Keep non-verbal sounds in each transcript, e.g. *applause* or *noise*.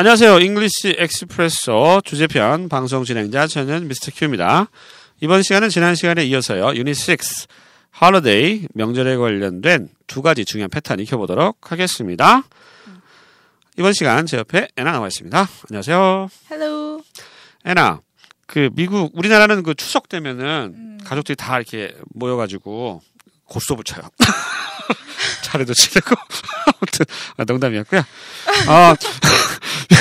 안녕하세요. English Expresso 주제편 방송 진행자 저는 Mr. Q입니다. 이번 시간은 지난 시간에 이어서요. 유닛 6 Holiday 명절에 관련된 두 가지 중요한 패턴 익혀보도록 하겠습니다. 이번 시간 제 옆에 애나 나와 있습니다. 안녕하세요. Hello. 애나, 그 미국 우리나라는 그 추석 되면은 음. 가족들이 다 이렇게 모여가지고 고스톱을 쳐요. *laughs* 차례도 치르고 *laughs* 아무튼 아, 농담이었고요. 어, *laughs*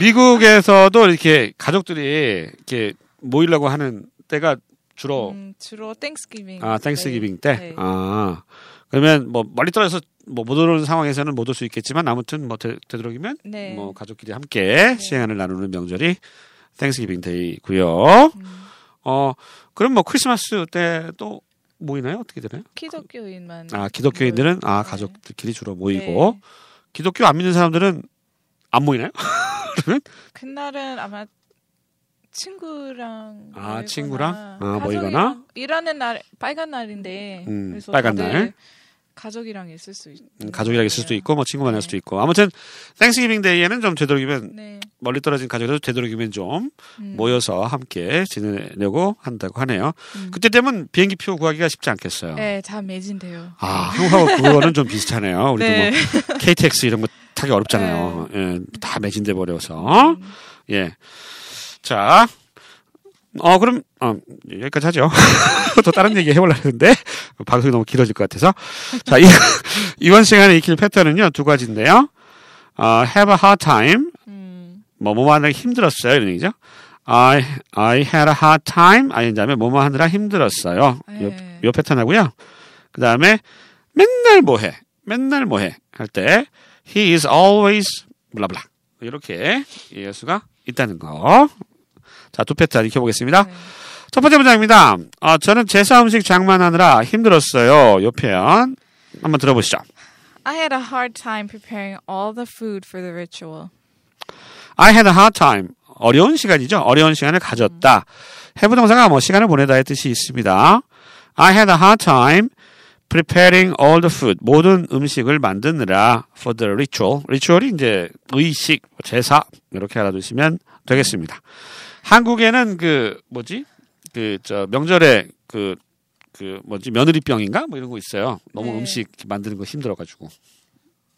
미국에서도 이렇게 가족들이 이렇게 모이려고 하는 때가 주로 음, 주로 Thanksgiving. 아 Thanksgiving 때. 네. 아 그러면 뭐 멀리 떨어져서 뭐 못 오는 상황에서는 못 올 수 있겠지만 아무튼 뭐 되, 되도록이면 네. 뭐 가족끼리 함께 시간을 나누는 명절이 Thanksgiving Day고요. 음, 어 그럼 뭐 크리스마스 때 또 모이나요? 어떻게 되나요? 기독교인만. 아 기독교인들은 아 네. 가족들끼리 주로 모이고 네. 기독교 안 믿는 사람들은 안 모이나요? *laughs* 그날은 아마 친구랑 아, 친구랑? 아, 가족이랑 모이거나? 일하는 날 빨간 날인데 음, 그래서 빨간 날. 가족이랑 있을 수 있. 음, 가족이랑 있을 수도. 있고 뭐 친구 만날 네. 수도 있고 아무튼 Thanksgiving Day에는 좀 되도록이면 네. 멀리 떨어진 가족들도 되도록이면 좀 음, 모여서 함께 지내려고 한다고 하네요. 음. 그때 되면 비행기 표 구하기가 쉽지 않겠어요. 네, 다 매진돼요. 아, 한국하고 *laughs* 그거는 좀 비슷하네요. 우리도 네. 뭐 KTX 이런 거 타기 어렵잖아요. 예, 다 매진돼 버려서. 음, 예. 자. 어, 그럼, 어, 여기까지 하죠. *laughs* 또 다른 얘기 해보려고 했는데, 방송이 너무 길어질 것 같아서. 자, 이, *laughs* 이번 시간에 익힐 패턴은요, 두 가지인데요. 어, have a hard time. 음, 뭐, 뭐뭐 하느라 힘들었어요. 이런 얘기죠. I, I had a hard time. 아닌 다음에 뭐뭐 하느라 힘들었어요. 요, 네. 요 패턴 하고요. 그 다음에 맨날 뭐 해. 맨날 뭐 해. 할 때, he is always, 블라블라. 이렇게 이해할 수가 있다는 거. 자, 두 패턴 익혀보겠습니다. 네. 첫 번째 문장입니다. 아, 저는 제사 음식 장만하느라 힘들었어요. 요 표현. 한번 들어보시죠. I had a hard time preparing all the food for the ritual. I had a hard time. 어려운 시간이죠. 어려운 시간을 가졌다. have 동사가 뭐 시간을 보내다의 뜻이 있습니다. I had a hard time preparing all the food. 모든 음식을 만드느라 for the ritual. ritual이 이제 의식, 제사 이렇게 알아두시면 되겠습니다. 한국에는 그 뭐지? 그 저 명절에 그그 뭐지 며느리병인가 뭐 이런 거 있어요. 너무 네. 음식 만드는 거 힘들어가지고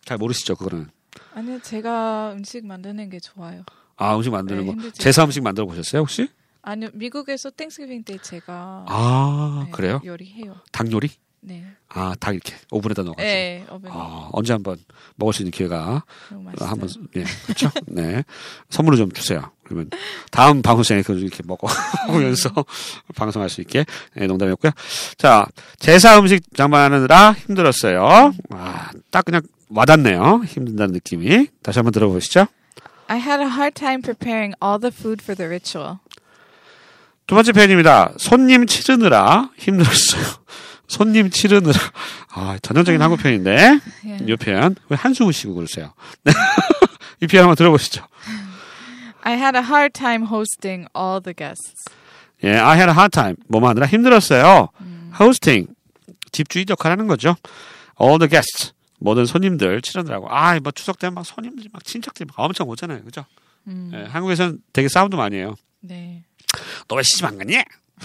잘 모르시죠 그거는. 아니요, 제가 음식 만드는 게 좋아요. 아 음식 만드는 네, 거 힘들죠. 제사 음식 만들어 보셨어요 혹시? 아니요, 미국에서 땡스기빙 때 제가 아 네, 그래요? 요리해요. 닭 요리? 네. 아 닭 이렇게 오븐에다 넣어가지고. 네, 어머니 아 언제 한번 먹을 수 있는 기회가. 한번 예 그렇죠. 네 선물을 좀 주세요. 그러면 다음 방송 시간에 그걸 이렇게 먹어 먹으면서 *laughs* 방송할 수 있게 네, 농담이었고요. 자 제사 음식 장만하느라 힘들었어요. 아 딱 그냥 와닿네요. 힘든다는 느낌이 다시 한번 들어보시죠. I had a hard time preparing all the food for the ritual. 두 번째 표현입니다. 손님 치르느라 힘들었어요. 손님 치르느라. 아, 전형적인 한국 표현인데, 예. 이 표현. 왜 한숨을 쉬고 그러세요? 네. *laughs* 이 표현 한번 들어보시죠. I had a hard time hosting all the guests. 예, I had a hard time. 뭐뭐 하느라 힘들었어요. hosting. 집주인 역할하는 거죠. all the guests. 모든 손님들 치르느라고. 아, 뭐 추석 때면 막 손님들이 막 친척들이 막 엄청 오잖아요. 그죠? 음, 예, 한국에서는 되게 싸움도 많이 해요. 네. 너왜 시집 안 갔니?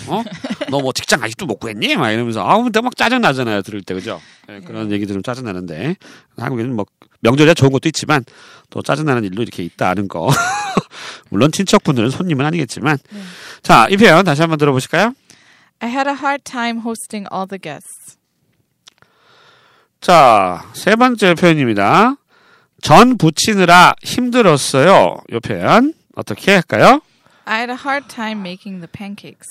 어? 너 뭐 직장 아직도 못 구했니? 막 이러면서 아우 근데 막 짜증 나잖아요 들을 때 그죠? 예, 그런 얘기 들으면 짜증 나는데 한국에는 뭐 명절이야 좋은 것도 있지만 또 짜증 나는 일도 이렇게 있다는 거. *laughs* 물론 친척분들은 손님은 아니겠지만 네. 자이 표현 다시 한번 들어보실까요? I had a hard time hosting all the guests. 자 세 번째 표현입니다. 전 부치느라 힘들었어요. 이 표현 어떻게 할까요? I had a hard time making the pancakes.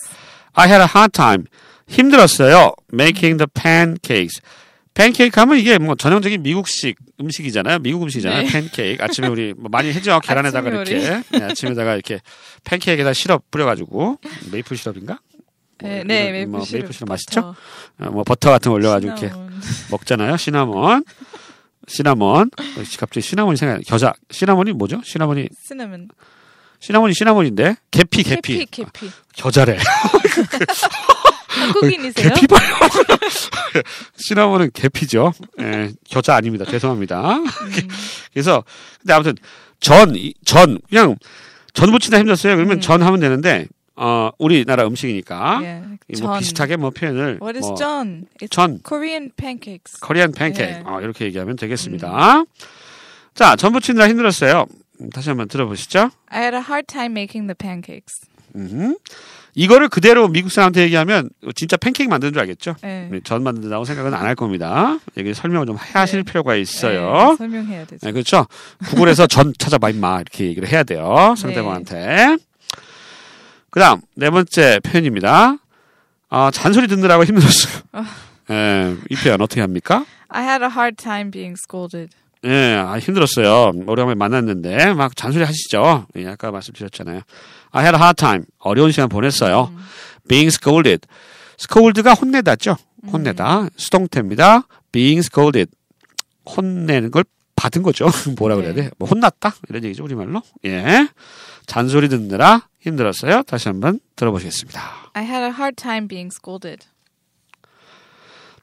I had a hard time. 힘들었어요. Making the pancakes. 팬케이크 하면 이게 뭐 전형적인 미국식 음식이잖아요. 미국 음식이잖아요. 네. 팬케이크. 아침에 우리 뭐 많이 해죠. *laughs* 계란에다가. 이렇게. 네, 아침에다가 이렇게 팬케이크에다 시럽 뿌려가지고 메이플 시럽인가? 뭐 네, 네, 메이플 뭐 시럽. 메이플 시럽 맛있죠? 어, 뭐 버터 같은 거 올려가지고 이렇게 *laughs* 먹잖아요. 시나몬. 시나몬. 갑자기 시나몬이 생각나. 겨자. 시나몬이 뭐죠? 시나몬이 시나몬. 시나몬이 시나몬인데 계피 계피. 계피, 계피. 겨자래. 한국인이세요? *laughs* 계피 봐요. 시나몬은 계피죠. 예, 겨자 아닙니다. 죄송합니다. 음, 그래서 근데 아무튼 전, 이- 전, 그냥 전 붙이다 힘들었어요. 그러면 음. 전 하면 되는데, 어, 우리나라 음식이니까. Yeah. 이뭐 전. 비슷하게 뭐 표현을. What is 뭐? It's 전, Korean pancakes. 코리안 팬케이크. 예. 어, 이렇게 얘기하면 되겠습니다. 자, 전 붙이느라 힘들었어요. 음, 다시 한번 들어보시죠. I had a hard time making the pancakes. 음. 이거를 그대로 미국 사람한테 얘기하면 진짜 팬케이크 만드는 줄 알겠죠? 네. 네, 전 만든다고 생각은 안 할 겁니다. 여기 설명을 좀 하실 네. 필요가 네, 있어요. 설명해야 되죠. 네, 그렇죠. 구글에서 전 찾아봐 임마 이렇게 얘기를 해야 돼요. 상대방한테. 그다음 네 번째 표현입니다. 아, 잔소리 듣느라고 힘들었어요. 예, 이 표현 어떻게 합니까? I had a hard time being scolded. 예, 아, 힘들었어요. 오래간만에 만났는데 막 잔소리 하시죠. 예, 아까 말씀드렸잖아요. I had a hard time. 어려운 시간 보냈어요. Being scolded. scold가 혼내다죠. 혼내다. 수동태입니다. Being scolded. 혼내는 걸 받은 거죠. *laughs* 뭐라 그래야 돼? 뭐 혼났다? 이런 얘기죠, 우리말로. 예. 잔소리 듣느라 힘들었어요. 다시 한번 들어보시겠습니다. I had a hard time being scolded.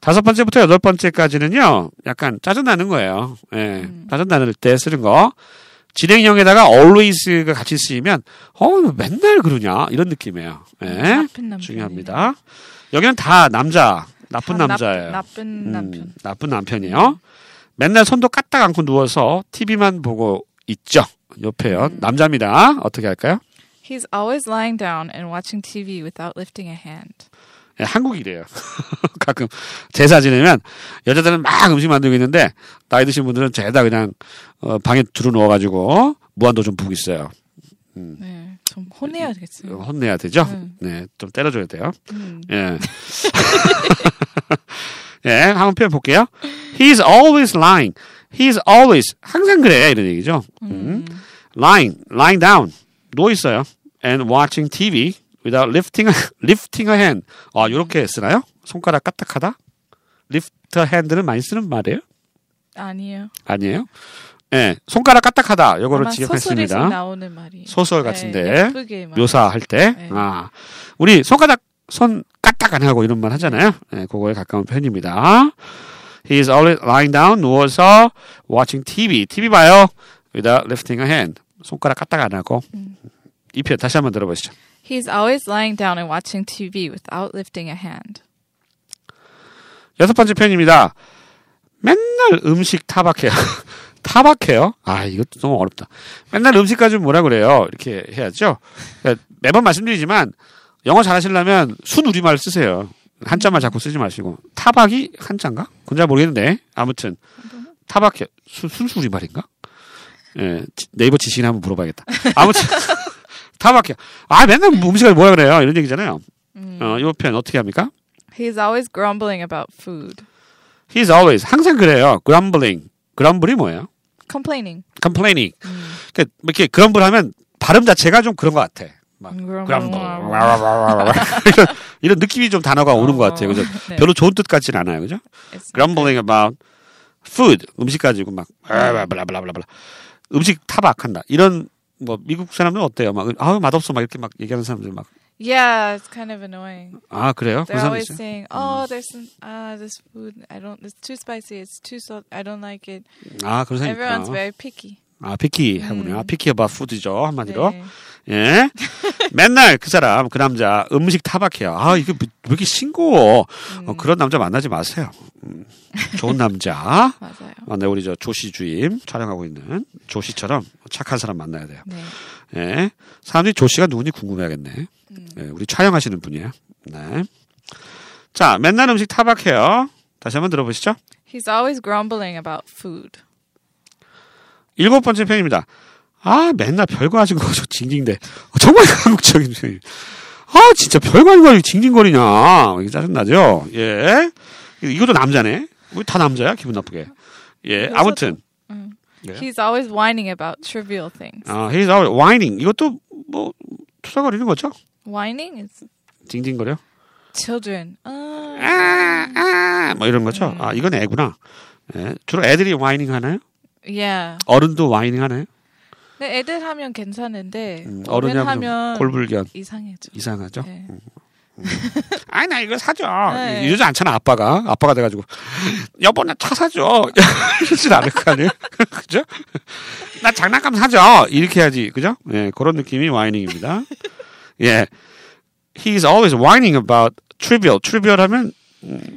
다섯 번째부터 여덟 번째까지는요, 약간 짜증나는 거예요. 예. 짜증나는 때 쓰는 거. 진행형에다가 always가 같이 쓰이면, 어, 왜 맨날 그러냐? 이런 느낌이에요. 예. 나쁜 남편. 중요합니다. 여기는 다 남자, 나쁜 다 남자예요. 나, 나쁜 음, 남편. 나쁜 남편이요. 맨날 손도 까딱 않고 누워서 TV만 보고 있죠. 요 표현. 남자입니다. 어떻게 할까요? He's always lying down and watching TV without lifting a hand. 예, 한국이래요. *laughs* 가끔 제사 지내면 여자들은 막 음식 만들고 있는데 나이 드신 분들은 죄다 그냥 어, 방에 들어 누워가지고 무한도 좀 보고 있어야 네, 좀 혼내야 되겠어요. 혼내야 되죠. 음. 네, 좀 때려줘야 돼요. 음. 예. *laughs* 예, 한번 표현 볼게요. He's always lying. He's always 항상 그래 이런 얘기죠. 음. Lying, lying down 누워 있어요. And watching TV without lifting a, *laughs* lifting a hand. 아, 요렇게 쓰나요? 손가락 까딱하다? lift a hand는 많이 쓰는 말이에요? 아니에요. 아니에요? 예, 손가락 까딱하다. 요거를 지적했습니다. 나오는 말이. 소설 네, 같은데 막. 묘사할 때, 네. 아, 우리 손가락 손 까딱 안 하고 이런 말 하잖아요. 예, 그거에 가까운 편입니다. He is always lying down 누워서 watching TV. TV 봐요. without lifting a hand. 손가락 까딱 안 하고. 이 표현 다시 한번 들어보시죠. He's always lying down and watching TV without lifting a hand. 여섯 번째 표현입니다. 맨날 음식 타박해요. *laughs* 타박해요? 아, 이것도 너무 어렵다. 맨날 음식 가지고 뭐라 그래요? 이렇게 해야죠. 그러니까 매번 말씀드리지만 영어 잘하시려면 순 우리말 쓰세요. 한자만 자꾸 쓰지 마시고. 타박이 한자인가? 그건 잘 모르겠는데. 아무튼 타박해. 순, 순수 우리말인가? 예, 지- 네이버 지식인 한번 물어봐야겠다. 아무튼 *laughs* 타박해. 아, 맨날 음식 가지고 뭐라 그래요? 이런 얘기잖아요. 어, 이 표현 어떻게 합니까? He's always grumbling about food. He's always 항상 그래요. grumbling. grumble이 뭐예요? Complaining. complaining. 그 이렇게 grumble 하면 발음 자체가 좀 그런 것 같아. 막 Grumble. grumble. 이런, 이런 느낌이 좀 단어가 오는 것 같아요. 그죠? 네. 별로 좋은 뜻 같지는 않아요. 그죠? Grumbling about food. 음식 가지고 막 블라블라블라블라. 음식 타박한다. 이런 뭐 미국 사람들은 어때요? 막 아우 맛없어 막 이렇게 막 얘기하는 사람들 막 Yeah, it's kind of annoying. 아 그래요? They're always 있어요? saying, "Oh, there's some ah, this food I don't. It's too spicy. It's too salt. I don't like it." 아 그런 사람 Everyone's very picky. 아 picky 하군요. 아, picky about food죠 한마디로. 네. 예. *laughs* 맨날 그 사람, 그 남자 음식 타박해요. 아, 이거 왜 이렇게 싱거워. 어, 그런 남자 만나지 마세요. 음, 좋은 남자. *laughs* 맞아요. 어, 네, 우리 저 조시 주임 촬영하고 있는 조시처럼 착한 사람 만나야 돼요. 네. 예. 사람들이 조시가 누군지 궁금해하겠네. 예, 우리 촬영하시는 분이에요. 네. 자, 맨날 음식 타박해요. 다시 한번 들어보시죠. He's always grumbling about food. 일곱 번째 편입니다. 아, 맨날 별거 하신 거저 징징대. 어, 정말 *laughs* 한국적인 표현. 아, 진짜 별거 아닌 거 가지고 징징거리냐. 이게 짜증나죠? 예. 이것도 남자네. 우리 다 남자야? 기분 나쁘게. 예. 아무튼. 네. He's always whining about trivial things. 아, he's always whining. 이것도 뭐, 투사거리는 거죠? Whining is 징징거려? children. Uh, 아, 아, 뭐 이런 거죠? 아, 이건 애구나. 예. 주로 애들이 whining 하나요? Yeah. 어른도 whining 하나요? 근데 애들 하면 괜찮은데 음, 어른 하면 골불견. 이상해져. 이상하죠? 네. 음. *laughs* 아니 나 이거 사줘. 네. 이러지 않잖아 아빠가 아빠가 돼가지고 여보 나 차 사줘. *laughs* 이러진 않을 거 아니에요. *laughs* 그죠? 나 장난감 사줘. 이렇게 해야지 그죠? 예 그런 느낌이 와이닝입니다. 예, he's always whining about trivial. trivial 하면 음,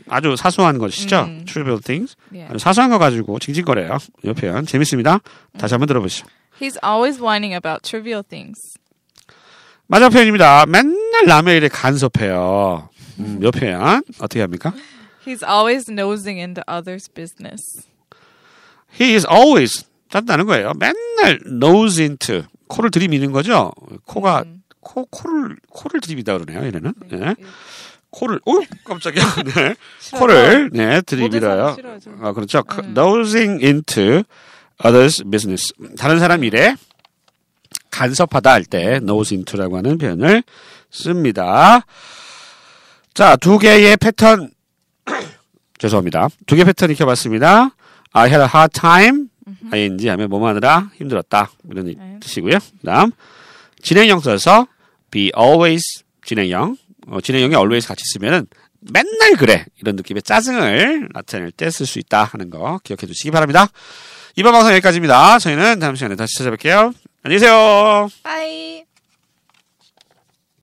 아주 사소한 것이죠. 음. trivial things. Yeah. 아주 사소한 거 가지고 징징거려요. 이 표현 재밌습니다. 다시 한번 들어보시죠. He's always whining about trivial things. 맞아 표현입니다. 맨날 남의 일에 간섭해요. 음, 이 표현 어떻게 합니까? He's always nosing into others' business. He is always 딴다는 거예요. 맨날 nose into 코를 들이미는 거죠. 코가 음. 코 코를 코를 들이미다 그러네요. 얘네는 네. 예. 코를 오 깜짝이야. *laughs* 네. 코를 네 들이밀어요. 싫어하죠. 아 그렇죠. 그 음. nosing into others business 다른 사람 일에 간섭하다 할 때 nose into라고 하는 표현을 씁니다. 자, 두 개의 패턴 *coughs* 죄송합니다. 두 개 패턴 익혀봤습니다. I had a hard time. ing 하면 뭐뭐 하느라 힘들었다. 이런 네. 뜻이고요. 그 다음 진행형 써서 be always 진행형. 어, 진행형이 always 같이 쓰면은 맨날 그래 이런 느낌의 짜증을 나타낼 때 쓸 수 있다 하는 거 기억해 주시기 바랍니다. 이번 방송 여기까지입니다. 저희는 다음 시간에 다시 찾아뵐게요. 안녕히 계세요. Bye.